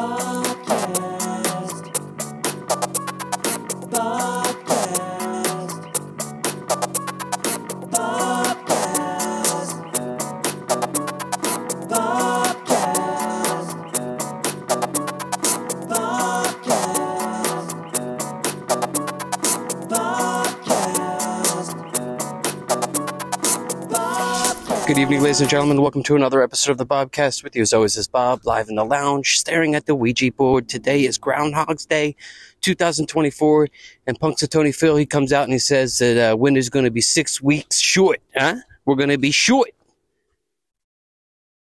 Good evening, ladies and gentlemen. Welcome to another episode of the Bobcast. With you, as always, is Bob, live in the lounge, staring at the Ouija board. Today is Groundhog's Day, 2024, and Punxsutawney Phil, he comes out and he says that uh, winter's going to be six weeks short, huh? We're going to be short.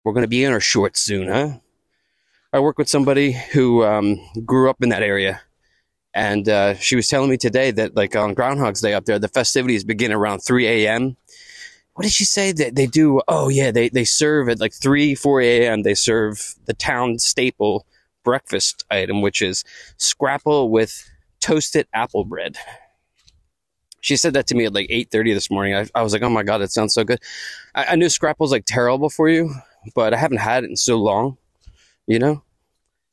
We're going to be in our shorts soon, huh? I work with somebody who um, grew up in that area, and uh, she was telling me today that, like, on Groundhog's Day up there, the festivities begin around 3 a.m., what did she say that they do? Oh yeah, they, they serve at like 3, 4 a.m. They serve the town staple breakfast item, which is scrapple with toasted apple bread. She said that to me at like 8.30 this morning. I, I was like, oh my God, it sounds so good. I, I knew scrapple's like terrible for you, but I haven't had it in so long, you know?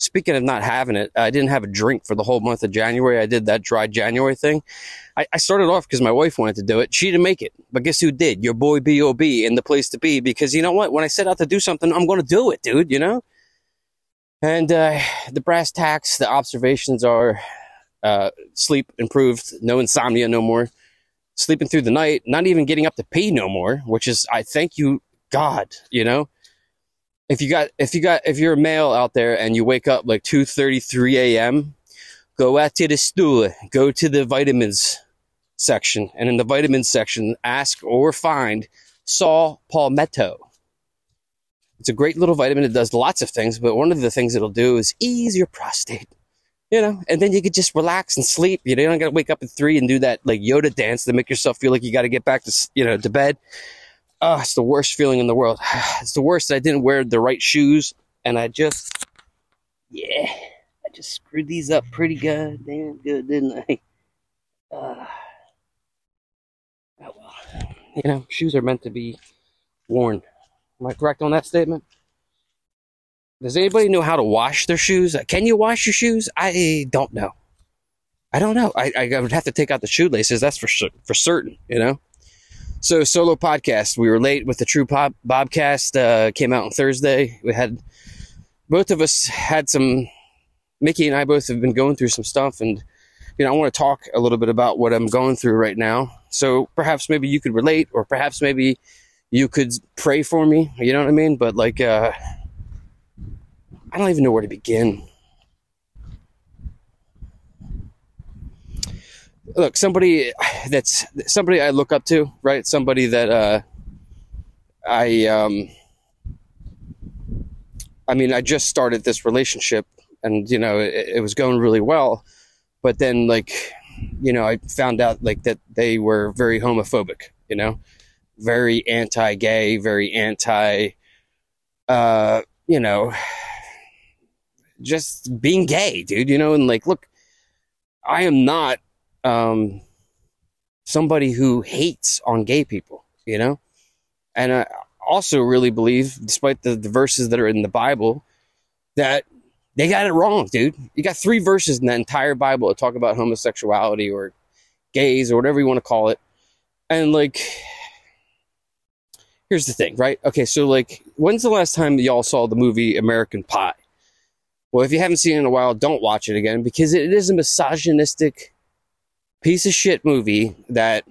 Speaking of not having it, I didn't have a drink for the whole month of January. I did that dry January thing. I, I started off because my wife wanted to do it. She didn't make it, but guess who did? Your boy B.O.B. in the place to be because you know what? When I set out to do something, I'm going to do it, dude, you know? And uh, the brass tacks, the observations are uh, sleep improved, no insomnia no more, sleeping through the night, not even getting up to pee no more, which is, I thank you, God, you know? If you got if you got if you're a male out there and you wake up like 2:33 a.m., go out to the stool, go to the vitamins section, and in the vitamins section, ask or find saw palmetto. It's a great little vitamin. It does lots of things, but one of the things it'll do is ease your prostate. You know, and then you could just relax and sleep. You don't got to wake up at three and do that like Yoda dance to make yourself feel like you got to get back to you know to bed oh, it's the worst feeling in the world. It's the worst that I didn't wear the right shoes, and I just, yeah, I just screwed these up pretty good, damn good, didn't I? Uh, oh well, you know, shoes are meant to be worn. Am I correct on that statement? Does anybody know how to wash their shoes? Can you wash your shoes? I don't know. I don't know. I, I would have to take out the shoelaces. That's for for certain. You know. So solo podcast. We were late with the True Pop Bobcast. Uh, came out on Thursday. We had both of us had some. Mickey and I both have been going through some stuff, and you know I want to talk a little bit about what I'm going through right now. So perhaps maybe you could relate, or perhaps maybe you could pray for me. You know what I mean? But like, uh, I don't even know where to begin. Look somebody that's somebody I look up to, right? Somebody that uh, I um, I mean, I just started this relationship, and you know, it, it was going really well, but then like, you know, I found out like that they were very homophobic, you know, very anti-gay, very anti, uh, you know, just being gay, dude, you know, and like, look, I am not um, somebody who hates on gay people, you know? And I also really believe, despite the, the verses that are in the Bible, that they got it wrong, dude. You got three verses in the entire Bible that talk about homosexuality or gays or whatever you want to call it. And like, here's the thing, right? Okay, so like, when's the last time y'all saw the movie American Pie? Well, if you haven't seen it in a while, don't watch it again because it is a misogynistic piece of shit movie that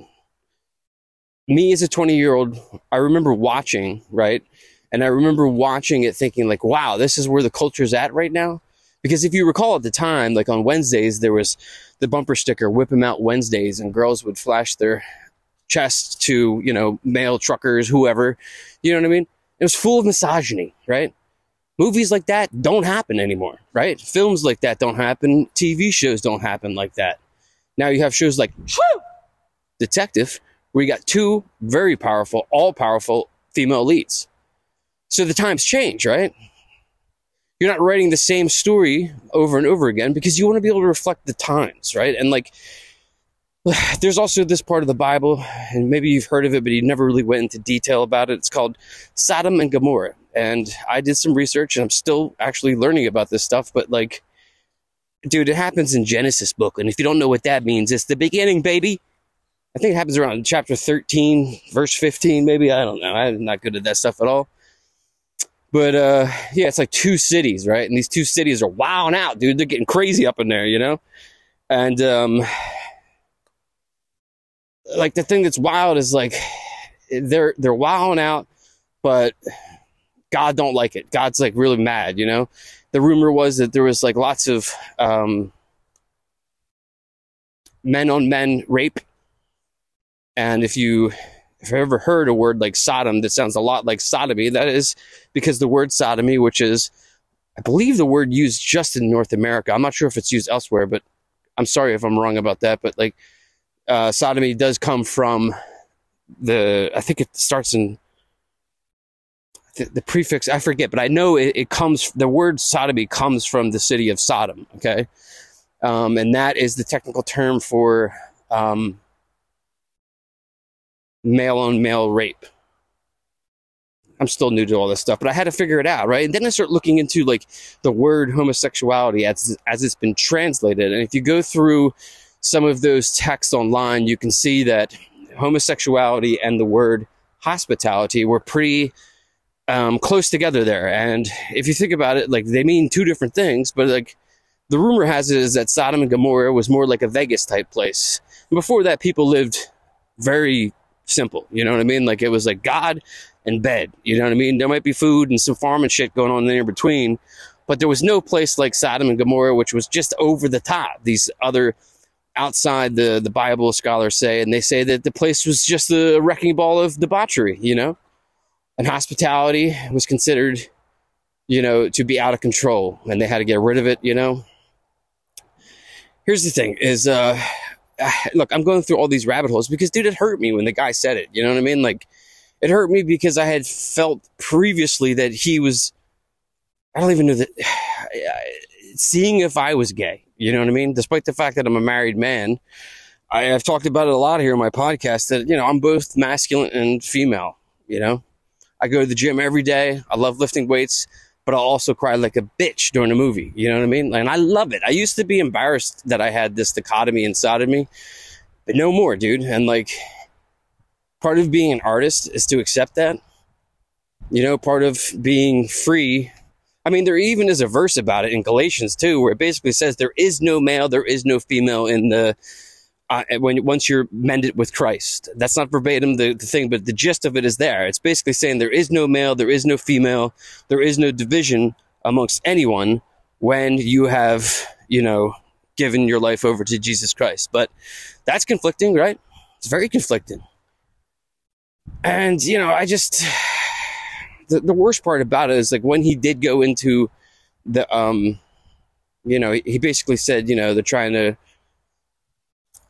me as a 20 year old, I remember watching, right? And I remember watching it thinking, like, wow, this is where the culture's at right now. Because if you recall at the time, like on Wednesdays, there was the bumper sticker, whip 'em out Wednesdays, and girls would flash their chests to, you know, male truckers, whoever. You know what I mean? It was full of misogyny, right? Movies like that don't happen anymore, right? Films like that don't happen. TV shows don't happen like that. Now you have shows like Detective, where you got two very powerful, all powerful female leads. So the times change, right? You're not writing the same story over and over again because you want to be able to reflect the times, right? And like, there's also this part of the Bible, and maybe you've heard of it, but you never really went into detail about it. It's called Sodom and Gomorrah. And I did some research, and I'm still actually learning about this stuff. But like, dude, it happens in Genesis book, and if you don't know what that means, it's the beginning, baby. I think it happens around chapter 13, verse 15, maybe. I don't know. I'm not good at that stuff at all. But uh, yeah, it's like two cities, right? And these two cities are wilding out, dude. They're getting crazy up in there, you know? And um, like the thing that's wild is like they're they're wilding out, but God don't like it. God's like really mad, you know? The rumor was that there was like lots of um, men on men rape and if you if you've ever heard a word like Sodom that sounds a lot like sodomy, that is because the word sodomy, which is, I believe, the word used just in North America. I'm not sure if it's used elsewhere, but I'm sorry if I'm wrong about that. But like, uh, sodomy does come from the, I think it starts in the, the prefix, I forget, but I know it, it, comes, the word sodomy comes from the city of Sodom, okay? Um, and that is the technical term for um, male on male rape. I'm still new to all this stuff, but I had to figure it out, right? And then I start looking into like the word homosexuality as as it's been translated. And if you go through some of those texts online, you can see that homosexuality and the word hospitality were pretty um, close together there. And if you think about it, like they mean two different things, but like the rumor has it is that Sodom and Gomorrah was more like a Vegas type place. Before that, people lived very simple. You know what I mean? Like it was like God and bed. You know what I mean? There might be food and some farming shit going on there in between, but there was no place like Sodom and Gomorrah, which was just over the top. These other outside the the Bible scholars say, and they say that the place was just the wrecking ball of debauchery. You know, and hospitality was considered, you know, to be out of control, and they had to get rid of it. You know. Here's the thing: is uh, look, I'm going through all these rabbit holes because, dude, it hurt me when the guy said it. You know what I mean? Like, it hurt me because I had felt previously that he was, I don't even know that, seeing if I was gay. You know what I mean? Despite the fact that I'm a married man, I, have talked about it a lot here in my podcast that, you know, I'm both masculine and female. You know, I go to the gym every day. I love lifting weights but I'll also cry like a bitch during a movie. You know what I mean? And I love it. I used to be embarrassed that I had this dichotomy inside of me, but no more, dude. And like, part of being an artist is to accept that. You know, part of being free. I mean, there even is a verse about it in Galatians too, where it basically says there is no male, there is no female in the uh, when once you're mended with Christ. That's not verbatim the, the thing, but the gist of it is there. It's basically saying there is no male, there is no female, there is no division amongst anyone when you have, you know, given your life over to Jesus Christ. But that's conflicting, right? It's very conflicting. And, you know, I just, the, the worst part about it is like when he did go into the, um, you know, he basically said, you know, they're trying to,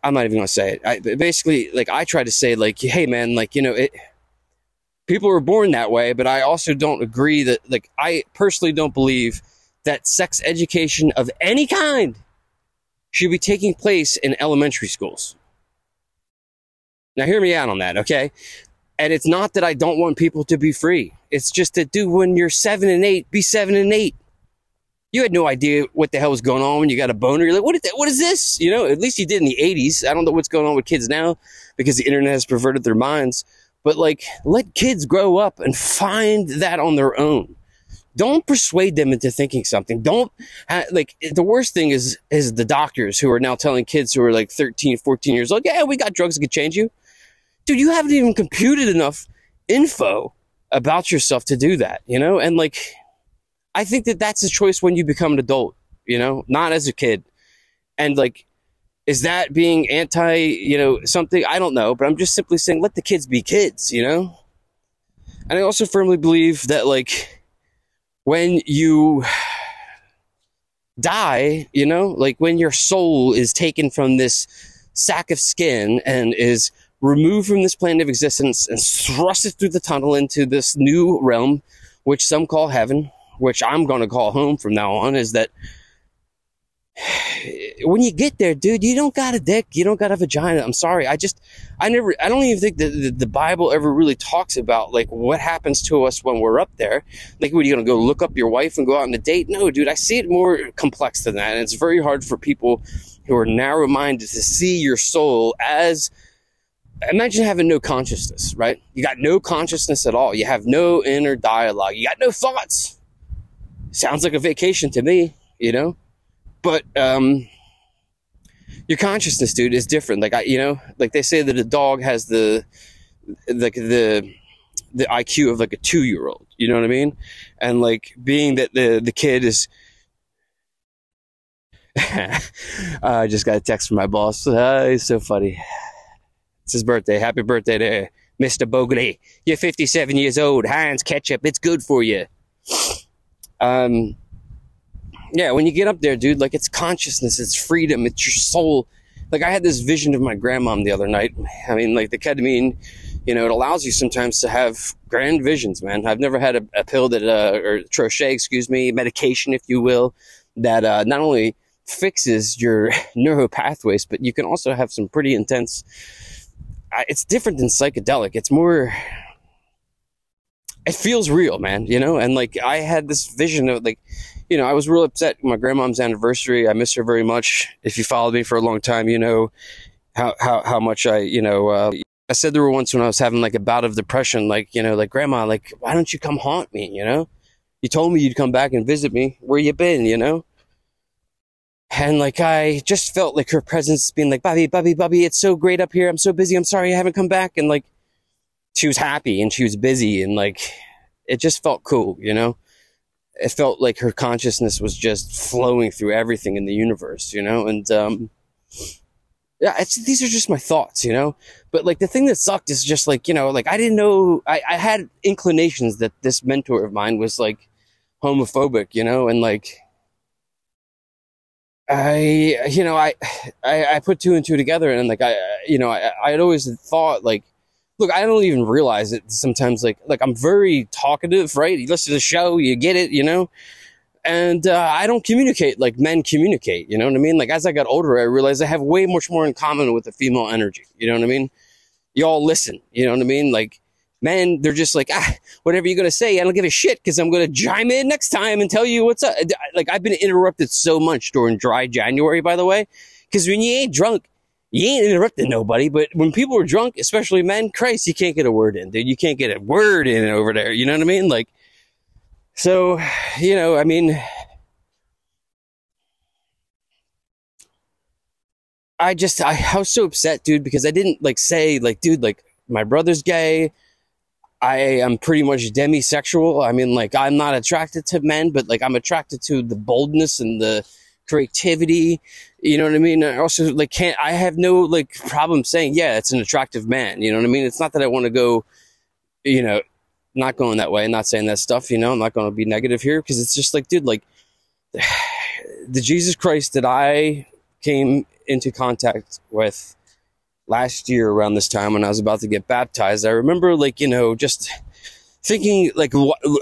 I'm not even gonna say it. I, basically, like I try to say, like, hey, man, like you know, it. People are born that way, but I also don't agree that, like, I personally don't believe that sex education of any kind should be taking place in elementary schools. Now, hear me out on that, okay? And it's not that I don't want people to be free. It's just that, dude, when you're seven and eight, be seven and eight you had no idea what the hell was going on when you got a boner. You're like, what is, that? what is this? You know, at least you did in the 80s. I don't know what's going on with kids now because the internet has perverted their minds. But like, let kids grow up and find that on their own. Don't persuade them into thinking something. Don't, like, the worst thing is, is the doctors who are now telling kids who are like 13, 14 years old, yeah, we got drugs that could change you. Dude, you haven't even computed enough info about yourself to do that, you know? And like, I think that that's a choice when you become an adult, you know, not as a kid. And like, is that being anti, you know, something? I don't know, but I'm just simply saying let the kids be kids, you know? And I also firmly believe that, like, when you die, you know, like when your soul is taken from this sack of skin and is removed from this plane of existence and thrusted through the tunnel into this new realm, which some call heaven, which I'm going to call home from now on, is that when you get there, dude, you don't got a dick. You don't got a vagina. I'm sorry. I just, I never, I don't even think that the, the Bible ever really talks about like what happens to us when we're up there. Like, what are you going to go look up your wife and go out on a date? No, dude, I see it more complex than that. And it's very hard for people who are narrow minded to see your soul as, imagine having no consciousness, right? You got no consciousness at all. You have no inner dialogue. You got no thoughts. Sounds like a vacation to me, you know? but um, your consciousness, dude, is different. Like I, you know, like they say that a dog has the like the the IQ of like a two year old. You know what I mean? And like being that the the kid is. I just got a text from my boss. Uh, he's so funny. It's his birthday. Happy birthday to Mr. Bogley. You're 57 years old. Heinz ketchup. It's good for you. Um, yeah, when you get up there, dude, like it's consciousness, it's freedom, it's your soul. Like I had this vision of my grandmom the other night. I mean, like the ketamine, you know, it allows you sometimes to have grand visions, man. I've never had a, a pill that, uh, or troche, excuse me, medication, if you will, that uh, not only fixes your neuro pathways, but you can also have some pretty intense. Uh, it's different than psychedelic. It's more. It feels real, man. You know, and like I had this vision of like you know, I was real upset. My grandmom's anniversary. I miss her very much. If you followed me for a long time, you know how how how much I you know. Uh, I said there were once when I was having like a bout of depression, like you know, like grandma, like why don't you come haunt me? You know, you told me you'd come back and visit me. Where you been? You know. And like I just felt like her presence being like, Bobby, Bobby, Bobby, it's so great up here. I'm so busy. I'm sorry I haven't come back. And like she was happy and she was busy and like it just felt cool, you know? it felt like her consciousness was just flowing through everything in the universe, you know? And, um, yeah, these are just my thoughts, you know? But like the thing that sucked is just like, you know, like I didn't know, I, I had inclinations that this mentor of mine was like homophobic, you know? And like, I, you know, I, I, I put two and two together and like, I, you know, I, I had always thought like, look, I don't even realize it sometimes. Like, like I'm very talkative, right? You listen to the show, you get it, you know. And uh, I don't communicate like men communicate. You know what I mean? Like as I got older, I realized I have way much more in common with the female energy. You know what I mean? Y'all listen. You know what I mean? Like men, they're just like, ah, whatever you're gonna say, I don't give a shit because I'm gonna chime in next time and tell you what's up. Like I've been interrupted so much during dry January, by the way, because when you ain't drunk, you ain't interrupting nobody, but when people are drunk, especially men, Christ, you can't get a word in, dude. You can't get a word in over there. You know what I mean? Like, so, you know, I mean, I just, I, I was so upset, dude, because I didn't like say, like, dude, like, my brother's gay. I am pretty much demisexual. I mean, like, I'm not attracted to men, but like, I'm attracted to the boldness and the, creativity. You know what I mean? I also like can't, I have no like problem saying, yeah, it's an attractive man. You know what I mean? It's not that I want to go, you know, not going that way, not saying that stuff, you know, I'm not going to be negative here because it's just like, dude, like the Jesus Christ that I came into contact with last year around this time when I was about to get baptized, I remember like, you know, just thinking like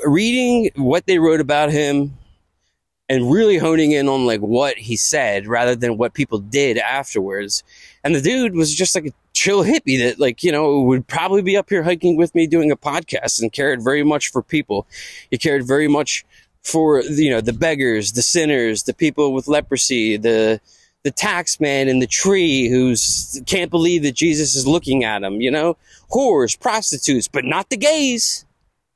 reading what they wrote about him and really honing in on like what he said rather than what people did afterwards. And the dude was just like a chill hippie that like, you know, would probably be up here hiking with me doing a podcast and cared very much for people. He cared very much for, you know, the beggars, the sinners, the people with leprosy, the, the tax man in the tree who's can't believe that Jesus is looking at him, you know, whores, prostitutes, but not the gays.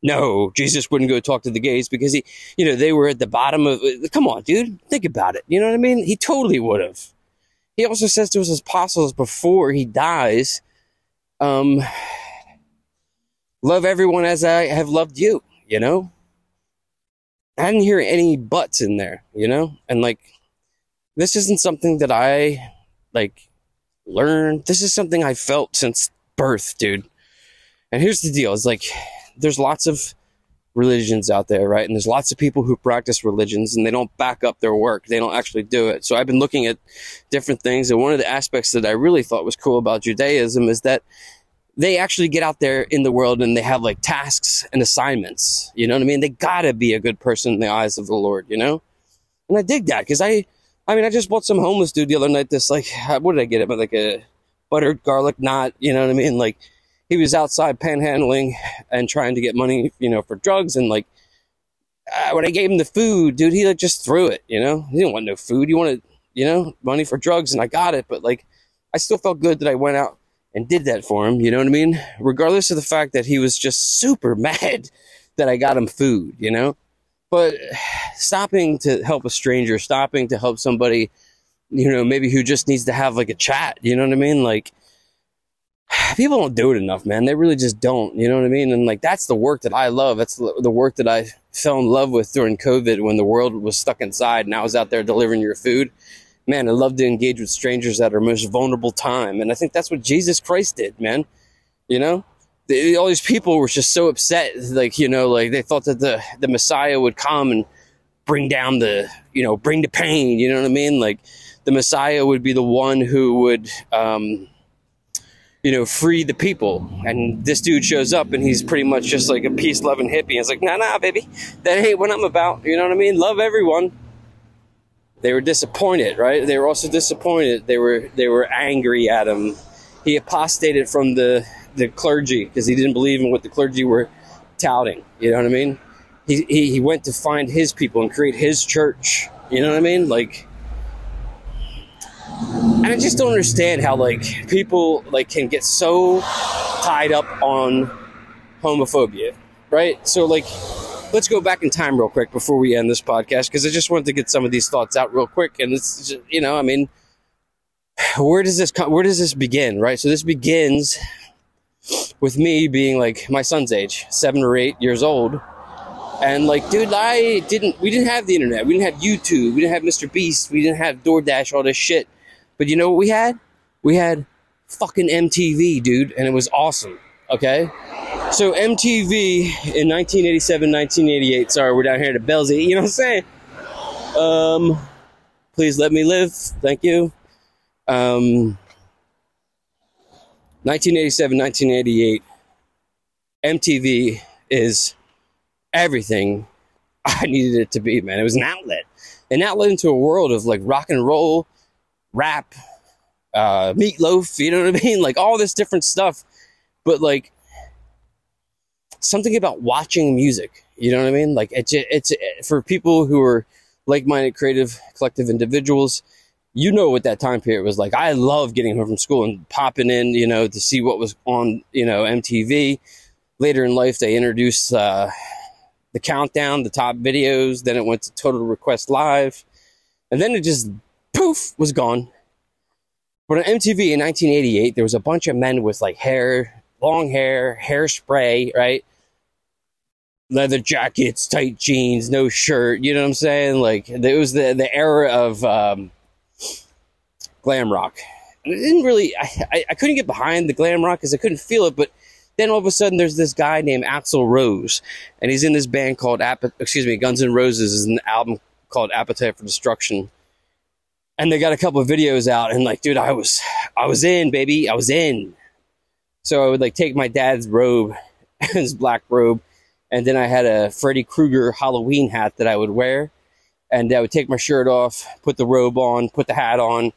No, Jesus wouldn't go talk to the gays because he, you know, they were at the bottom of. Come on, dude, think about it. You know what I mean? He totally would have. He also says to his apostles before he dies, um, love everyone as I have loved you. You know, I didn't hear any buts in there. You know, and like, this isn't something that I like learned. This is something I felt since birth, dude. And here's the deal: it's like there's lots of religions out there, right? And there's lots of people who practice religions and they don't back up their work. They don't actually do it. So I've been looking at different things. And one of the aspects that I really thought was cool about Judaism is that they actually get out there in the world and they have like tasks and assignments. You know what I mean? They gotta be a good person in the eyes of the Lord, you know? And I dig that because I, I mean, I just bought some homeless dude the other night. This like, what did I get him? Like a buttered garlic knot. You know what I mean? Like he was outside panhandling and trying to get money, you know, for drugs. And like uh, when I gave him the food, dude, he like just threw it. You know, he didn't want no food. He wanted, you know, money for drugs, and I got it. But like, I still felt good that I went out and did that for him. You know what I mean? Regardless of the fact that he was just super mad that I got him food. You know, but stopping to help a stranger, stopping to help somebody, you know, maybe who just needs to have like a chat. You know what I mean? Like people don't do it enough, man. They really just don't. You know what I mean? And like that's the work that I love. That's the work that I fell in love with during COVID when the world was stuck inside and I was out there delivering your food. Man, I love to engage with strangers at our most vulnerable time, and I think that's what Jesus Christ did, man. You know, all these people were just so upset, like you know, like they thought that the the Messiah would come and bring down the, you know, bring the pain. You know what I mean? Like the Messiah would be the one who would. Um, you know, free the people. And this dude shows up and he's pretty much just like a peace loving hippie. It's like, nah, nah, baby, that ain't what I'm about. You know what I mean? Love everyone. They were disappointed, right? They were also disappointed. They were they were angry at him. He apostated from the the clergy because he didn't believe in what the clergy were touting. You know what I mean? He, he he went to find his people and create his church. You know what I mean? Like and I just don't understand how like people like can get so tied up on homophobia, right? So like let's go back in time real quick before we end this podcast because I just wanted to get some of these thoughts out real quick and it's just, you know, I mean where does this come, where does this begin, right? So this begins with me being like my son's age, 7 or 8 years old. And like, dude, I didn't. We didn't have the internet. We didn't have YouTube. We didn't have Mr. Beast. We didn't have DoorDash. All this shit. But you know what we had? We had fucking MTV, dude, and it was awesome. Okay? So MTV in 1987, 1988, sorry, we're down here at Belsey, you know what I'm saying? Um, please let me live. Thank you. Um, 1987, 1988, MTV is everything I needed it to be, man. It was an outlet, an outlet into a world of like rock and roll, rap, uh, meatloaf, you know what I mean? Like all this different stuff. But like something about watching music, you know what I mean? Like it's, it's for people who are like minded, creative, collective individuals. You know what that time period was like. I love getting home from school and popping in, you know, to see what was on, you know, MTV. Later in life, they introduced uh, the countdown, the top videos. Then it went to Total Request Live. And then it just poof, was gone. But on MTV in 1988, there was a bunch of men with like hair, long hair, hairspray, right? Leather jackets, tight jeans, no shirt. You know what I'm saying? Like it was the the era of um, glam rock. And it didn't really. I, I, couldn't get behind the glam rock because I couldn't feel it. But then all of a sudden, there's this guy named Axl Rose, and he's in this band called excuse me, Guns N' Roses is an album called Appetite for Destruction and they got a couple of videos out and like dude i was i was in baby i was in. So i would like take my dad's robe his black robe and then i had a freddy krueger halloween hat that i would wear. And i would take my shirt off put the robe on put the hat on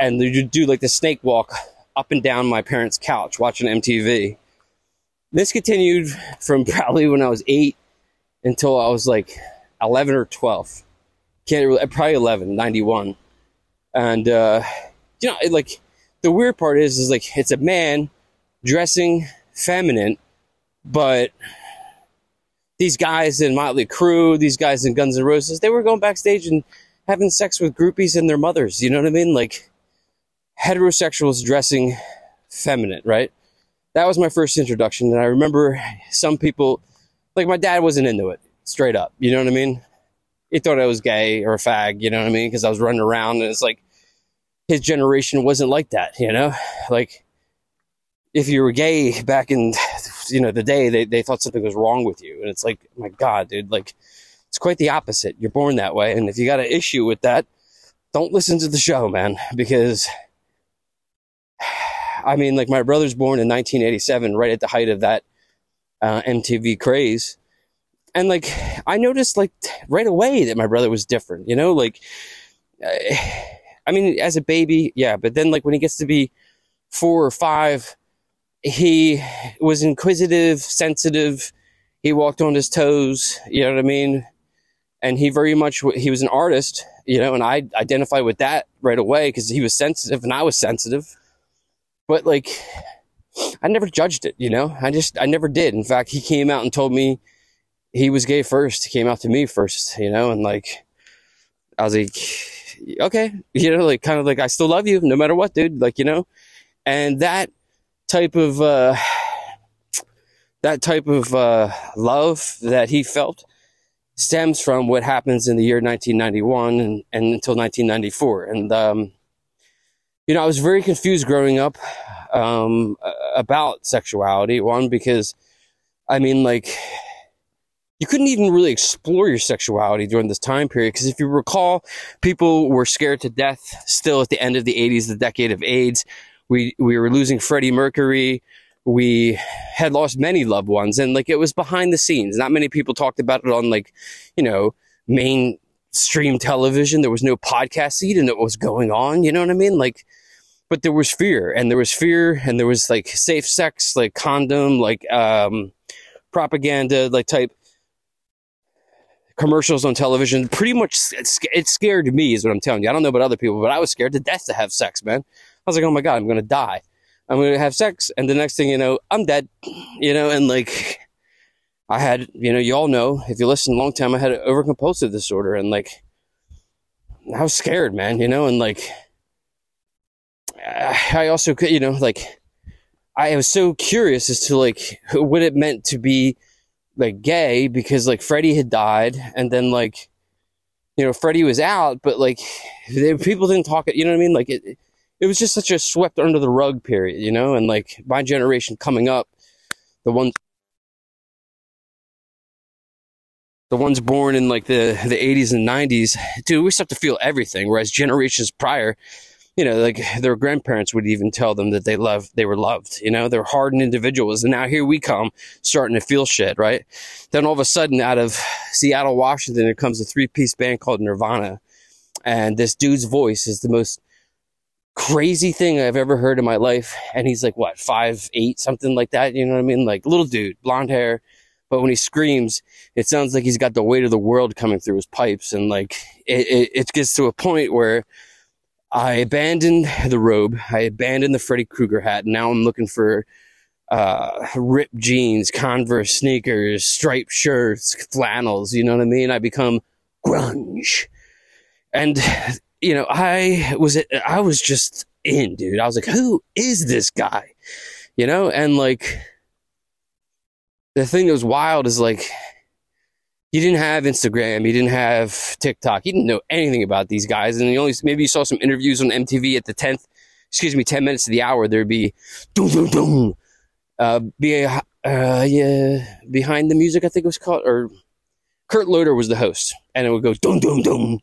and do like the snake walk up and down my parents couch watching mtv this continued from probably when i was eight until i was like 11 or 12 can't really probably 11 91 and uh, you know, like the weird part is, is like it's a man dressing feminine, but these guys in Motley Crue, these guys in Guns N' Roses, they were going backstage and having sex with groupies and their mothers. You know what I mean? Like heterosexuals dressing feminine, right? That was my first introduction, and I remember some people, like my dad, wasn't into it straight up. You know what I mean? He thought I was gay or a fag. You know what I mean? Because I was running around, and it's like his generation wasn't like that, you know? Like, if you were gay back in, you know, the day, they, they thought something was wrong with you. And it's like, my God, dude, like, it's quite the opposite. You're born that way. And if you got an issue with that, don't listen to the show, man, because I mean, like, my brother's born in 1987, right at the height of that uh, MTV craze. And like, I noticed like right away that my brother was different, you know, like, mean, as a baby, yeah, but then like when he gets to be four or five, he was inquisitive, sensitive. He walked on his toes. You know what I mean? And he very much he was an artist, you know, and I identified with that right away because he was sensitive and I was sensitive. But like, I never judged it, you know. I just I never did. In fact, he came out and told me he was gay first. He came out to me first, you know, and like I was like, okay, you know, like kind of like I still love you no matter what, dude. Like you know, and that type of uh, that type of uh, love that he felt stems from what happens in the year 1991 and, and until 1994. And um, you know, I was very confused growing up um, about sexuality. One because I mean, like you couldn't even really explore your sexuality during this time period because if you recall, people were scared to death still at the end of the 80s, the decade of AIDS. We we were losing Freddie Mercury. We had lost many loved ones, and like it was behind the scenes. Not many people talked about it on like, you know, mainstream television. There was no podcast, you didn't know what was going on. You know what I mean? Like, but there was fear, and there was fear, and there was like safe sex, like condom, like um, propaganda, like type commercials on television. Pretty much, it scared me, is what I'm telling you. I don't know about other people, but I was scared to death to have sex, man. I was like, oh my God, I'm to die. I'm to have sex. And the next thing you know, I'm dead, you know, and like, I had, you know, you all know, if you listen a long time, I had an overcompulsive disorder and like, I was scared, man, you know, and like, I also could, you know, like, I was so curious as to like what it meant to be like gay because like Freddie had died and then like you know Freddie was out but like they, people didn't talk you know what I mean? Like it it was just such a swept under the rug period you know? And like my generation coming up the ones the ones born in like the the 80s and 90s dude we start to feel everything whereas generations prior you know, like their grandparents would even tell them that they love, they were loved, you know, they're hardened individuals. And now here we come starting to feel shit, right? Then all of a sudden out of Seattle, Washington, there comes a three piece band called Nirvana. And this dude's voice is the most crazy thing I've ever heard in my life. And he's like, what, five, eight, something like that. You know what I mean? Like little dude, blonde hair. But when he screams, it sounds like he's got the weight of the world coming through his pipes. And like, it, it, it gets to a point where, I abandoned the robe. I abandoned the Freddy Krueger hat. Now I'm looking for uh, ripped jeans, Converse sneakers, striped shirts, flannels. You know what I mean? I become grunge, and you know I was I was just in, dude. I was like, who is this guy? You know, and like the thing that was wild is like you didn't have Instagram, he didn't have TikTok, he didn't know anything about these guys, and you only maybe you saw some interviews on MTV at the tenth, excuse me, ten minutes of the hour. There'd be doom doom doom, uh, be uh, yeah, behind the music, I think it was called, or Kurt Loder was the host, and it would go doom doom doom,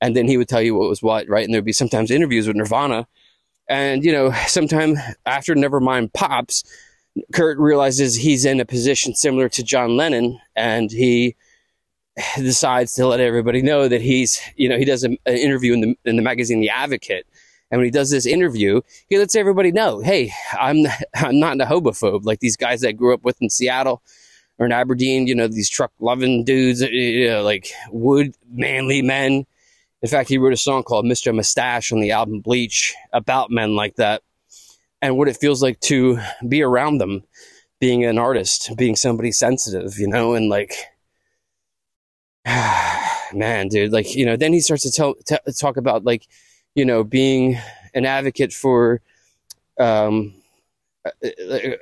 and then he would tell you what was what, right? And there'd be sometimes interviews with Nirvana, and you know, sometime after Nevermind pops, Kurt realizes he's in a position similar to John Lennon, and he decides to let everybody know that he's, you know, he does an interview in the in the magazine The Advocate, and when he does this interview, he lets everybody know, hey, I'm I'm not a homophobe like these guys that I grew up with in Seattle or in Aberdeen. You know, these truck loving dudes, you know, like wood manly men. In fact, he wrote a song called "Mr. Mustache" on the album Bleach about men like that and what it feels like to be around them, being an artist, being somebody sensitive, you know, and like man, dude, like, you know, then he starts to tell, t- talk about like, you know, being an advocate for, um, a,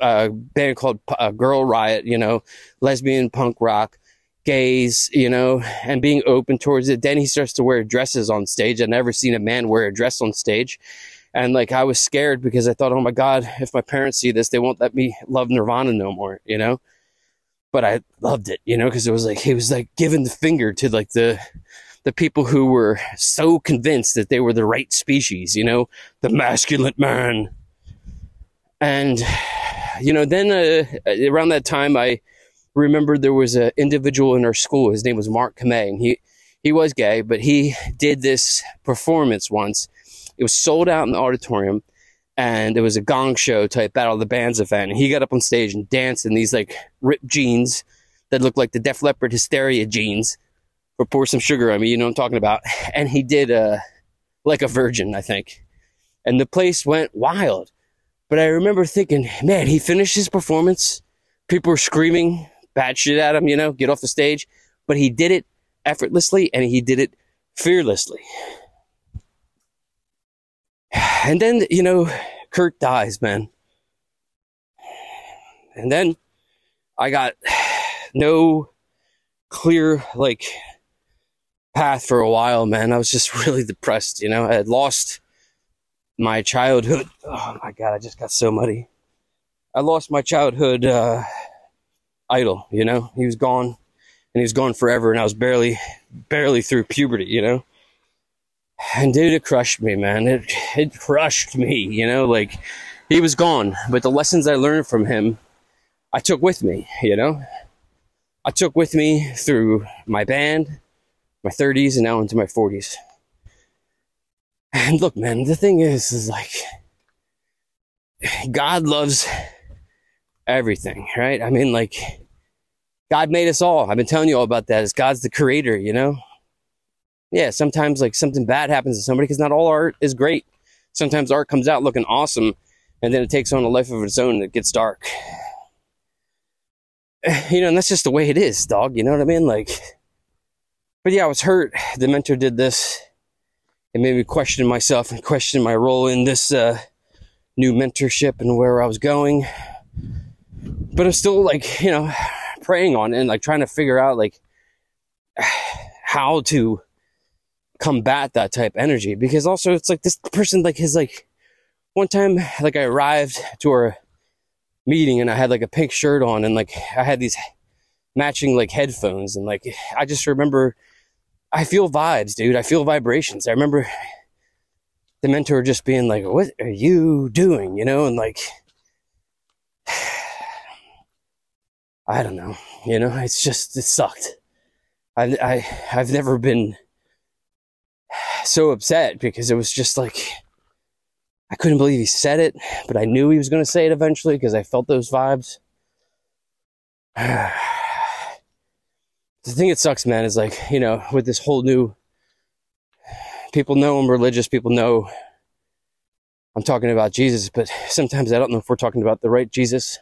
a band called uh, Girl Riot, you know, lesbian punk rock, gays, you know, and being open towards it. Then he starts to wear dresses on stage. I've never seen a man wear a dress on stage. And like, I was scared because I thought, oh my God, if my parents see this, they won't let me love Nirvana no more, you know? But I loved it, you know, because it was like he was like giving the finger to like the the people who were so convinced that they were the right species, you know, the masculine man. And you know, then uh, around that time, I remembered there was an individual in our school. His name was Mark Kamei, and he he was gay, but he did this performance once. It was sold out in the auditorium and it was a gong show type battle of the bands event. And he got up on stage and danced in these like ripped jeans that looked like the Def Leppard Hysteria jeans. Or pour some sugar on me, you know what I'm talking about. And he did uh like a virgin, I think. And the place went wild. But I remember thinking, man, he finished his performance. People were screaming bad shit at him, you know, get off the stage. But he did it effortlessly and he did it fearlessly. And then, you know, Kurt dies, man. And then I got no clear, like, path for a while, man. I was just really depressed, you know. I had lost my childhood. Oh my God, I just got so muddy. I lost my childhood uh, idol, you know. He was gone and he was gone forever, and I was barely, barely through puberty, you know. And dude, it crushed me, man. It it crushed me, you know. Like he was gone, but the lessons I learned from him, I took with me, you know. I took with me through my band, my 30s, and now into my 40s. And look, man, the thing is, is like, God loves everything, right? I mean, like, God made us all. I've been telling you all about that. Is God's the creator, you know? Yeah, sometimes like something bad happens to somebody because not all art is great. Sometimes art comes out looking awesome and then it takes on a life of its own and it gets dark. You know, and that's just the way it is, dog. You know what I mean? Like, but yeah, I was hurt. The mentor did this. It made me question myself and question my role in this uh, new mentorship and where I was going. But I'm still like, you know, praying on it and like trying to figure out like how to combat that type energy because also it's like this person like his like one time like I arrived to our meeting and I had like a pink shirt on and like I had these matching like headphones and like I just remember I feel vibes, dude. I feel vibrations. I remember the mentor just being like, "What are you doing?" you know, and like I don't know, you know, it's just it sucked. I I I've never been so upset because it was just like I couldn't believe he said it, but I knew he was going to say it eventually because I felt those vibes. the thing that sucks, man, is like, you know, with this whole new people know I'm religious, people know I'm talking about Jesus, but sometimes I don't know if we're talking about the right Jesus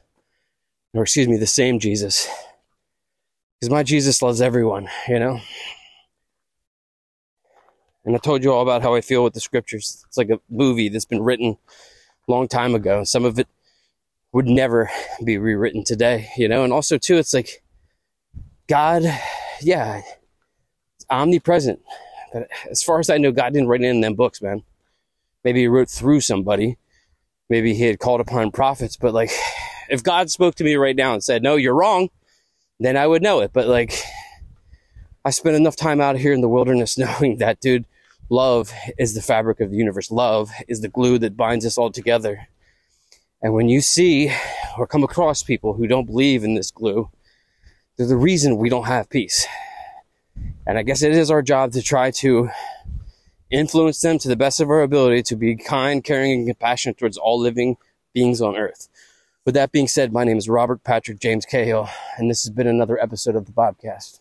or excuse me, the same Jesus. Because my Jesus loves everyone, you know? And I told you all about how I feel with the scriptures. It's like a movie that's been written a long time ago. Some of it would never be rewritten today, you know? And also, too, it's like God, yeah, it's omnipresent. But as far as I know, God didn't write it in them books, man. Maybe he wrote through somebody. Maybe he had called upon prophets. But like, if God spoke to me right now and said, no, you're wrong, then I would know it. But like, I spent enough time out here in the wilderness knowing that, dude, Love is the fabric of the universe. Love is the glue that binds us all together. And when you see or come across people who don't believe in this glue, they're the reason we don't have peace. And I guess it is our job to try to influence them to the best of our ability to be kind, caring, and compassionate towards all living beings on earth. With that being said, my name is Robert Patrick James Cahill, and this has been another episode of the Bobcast.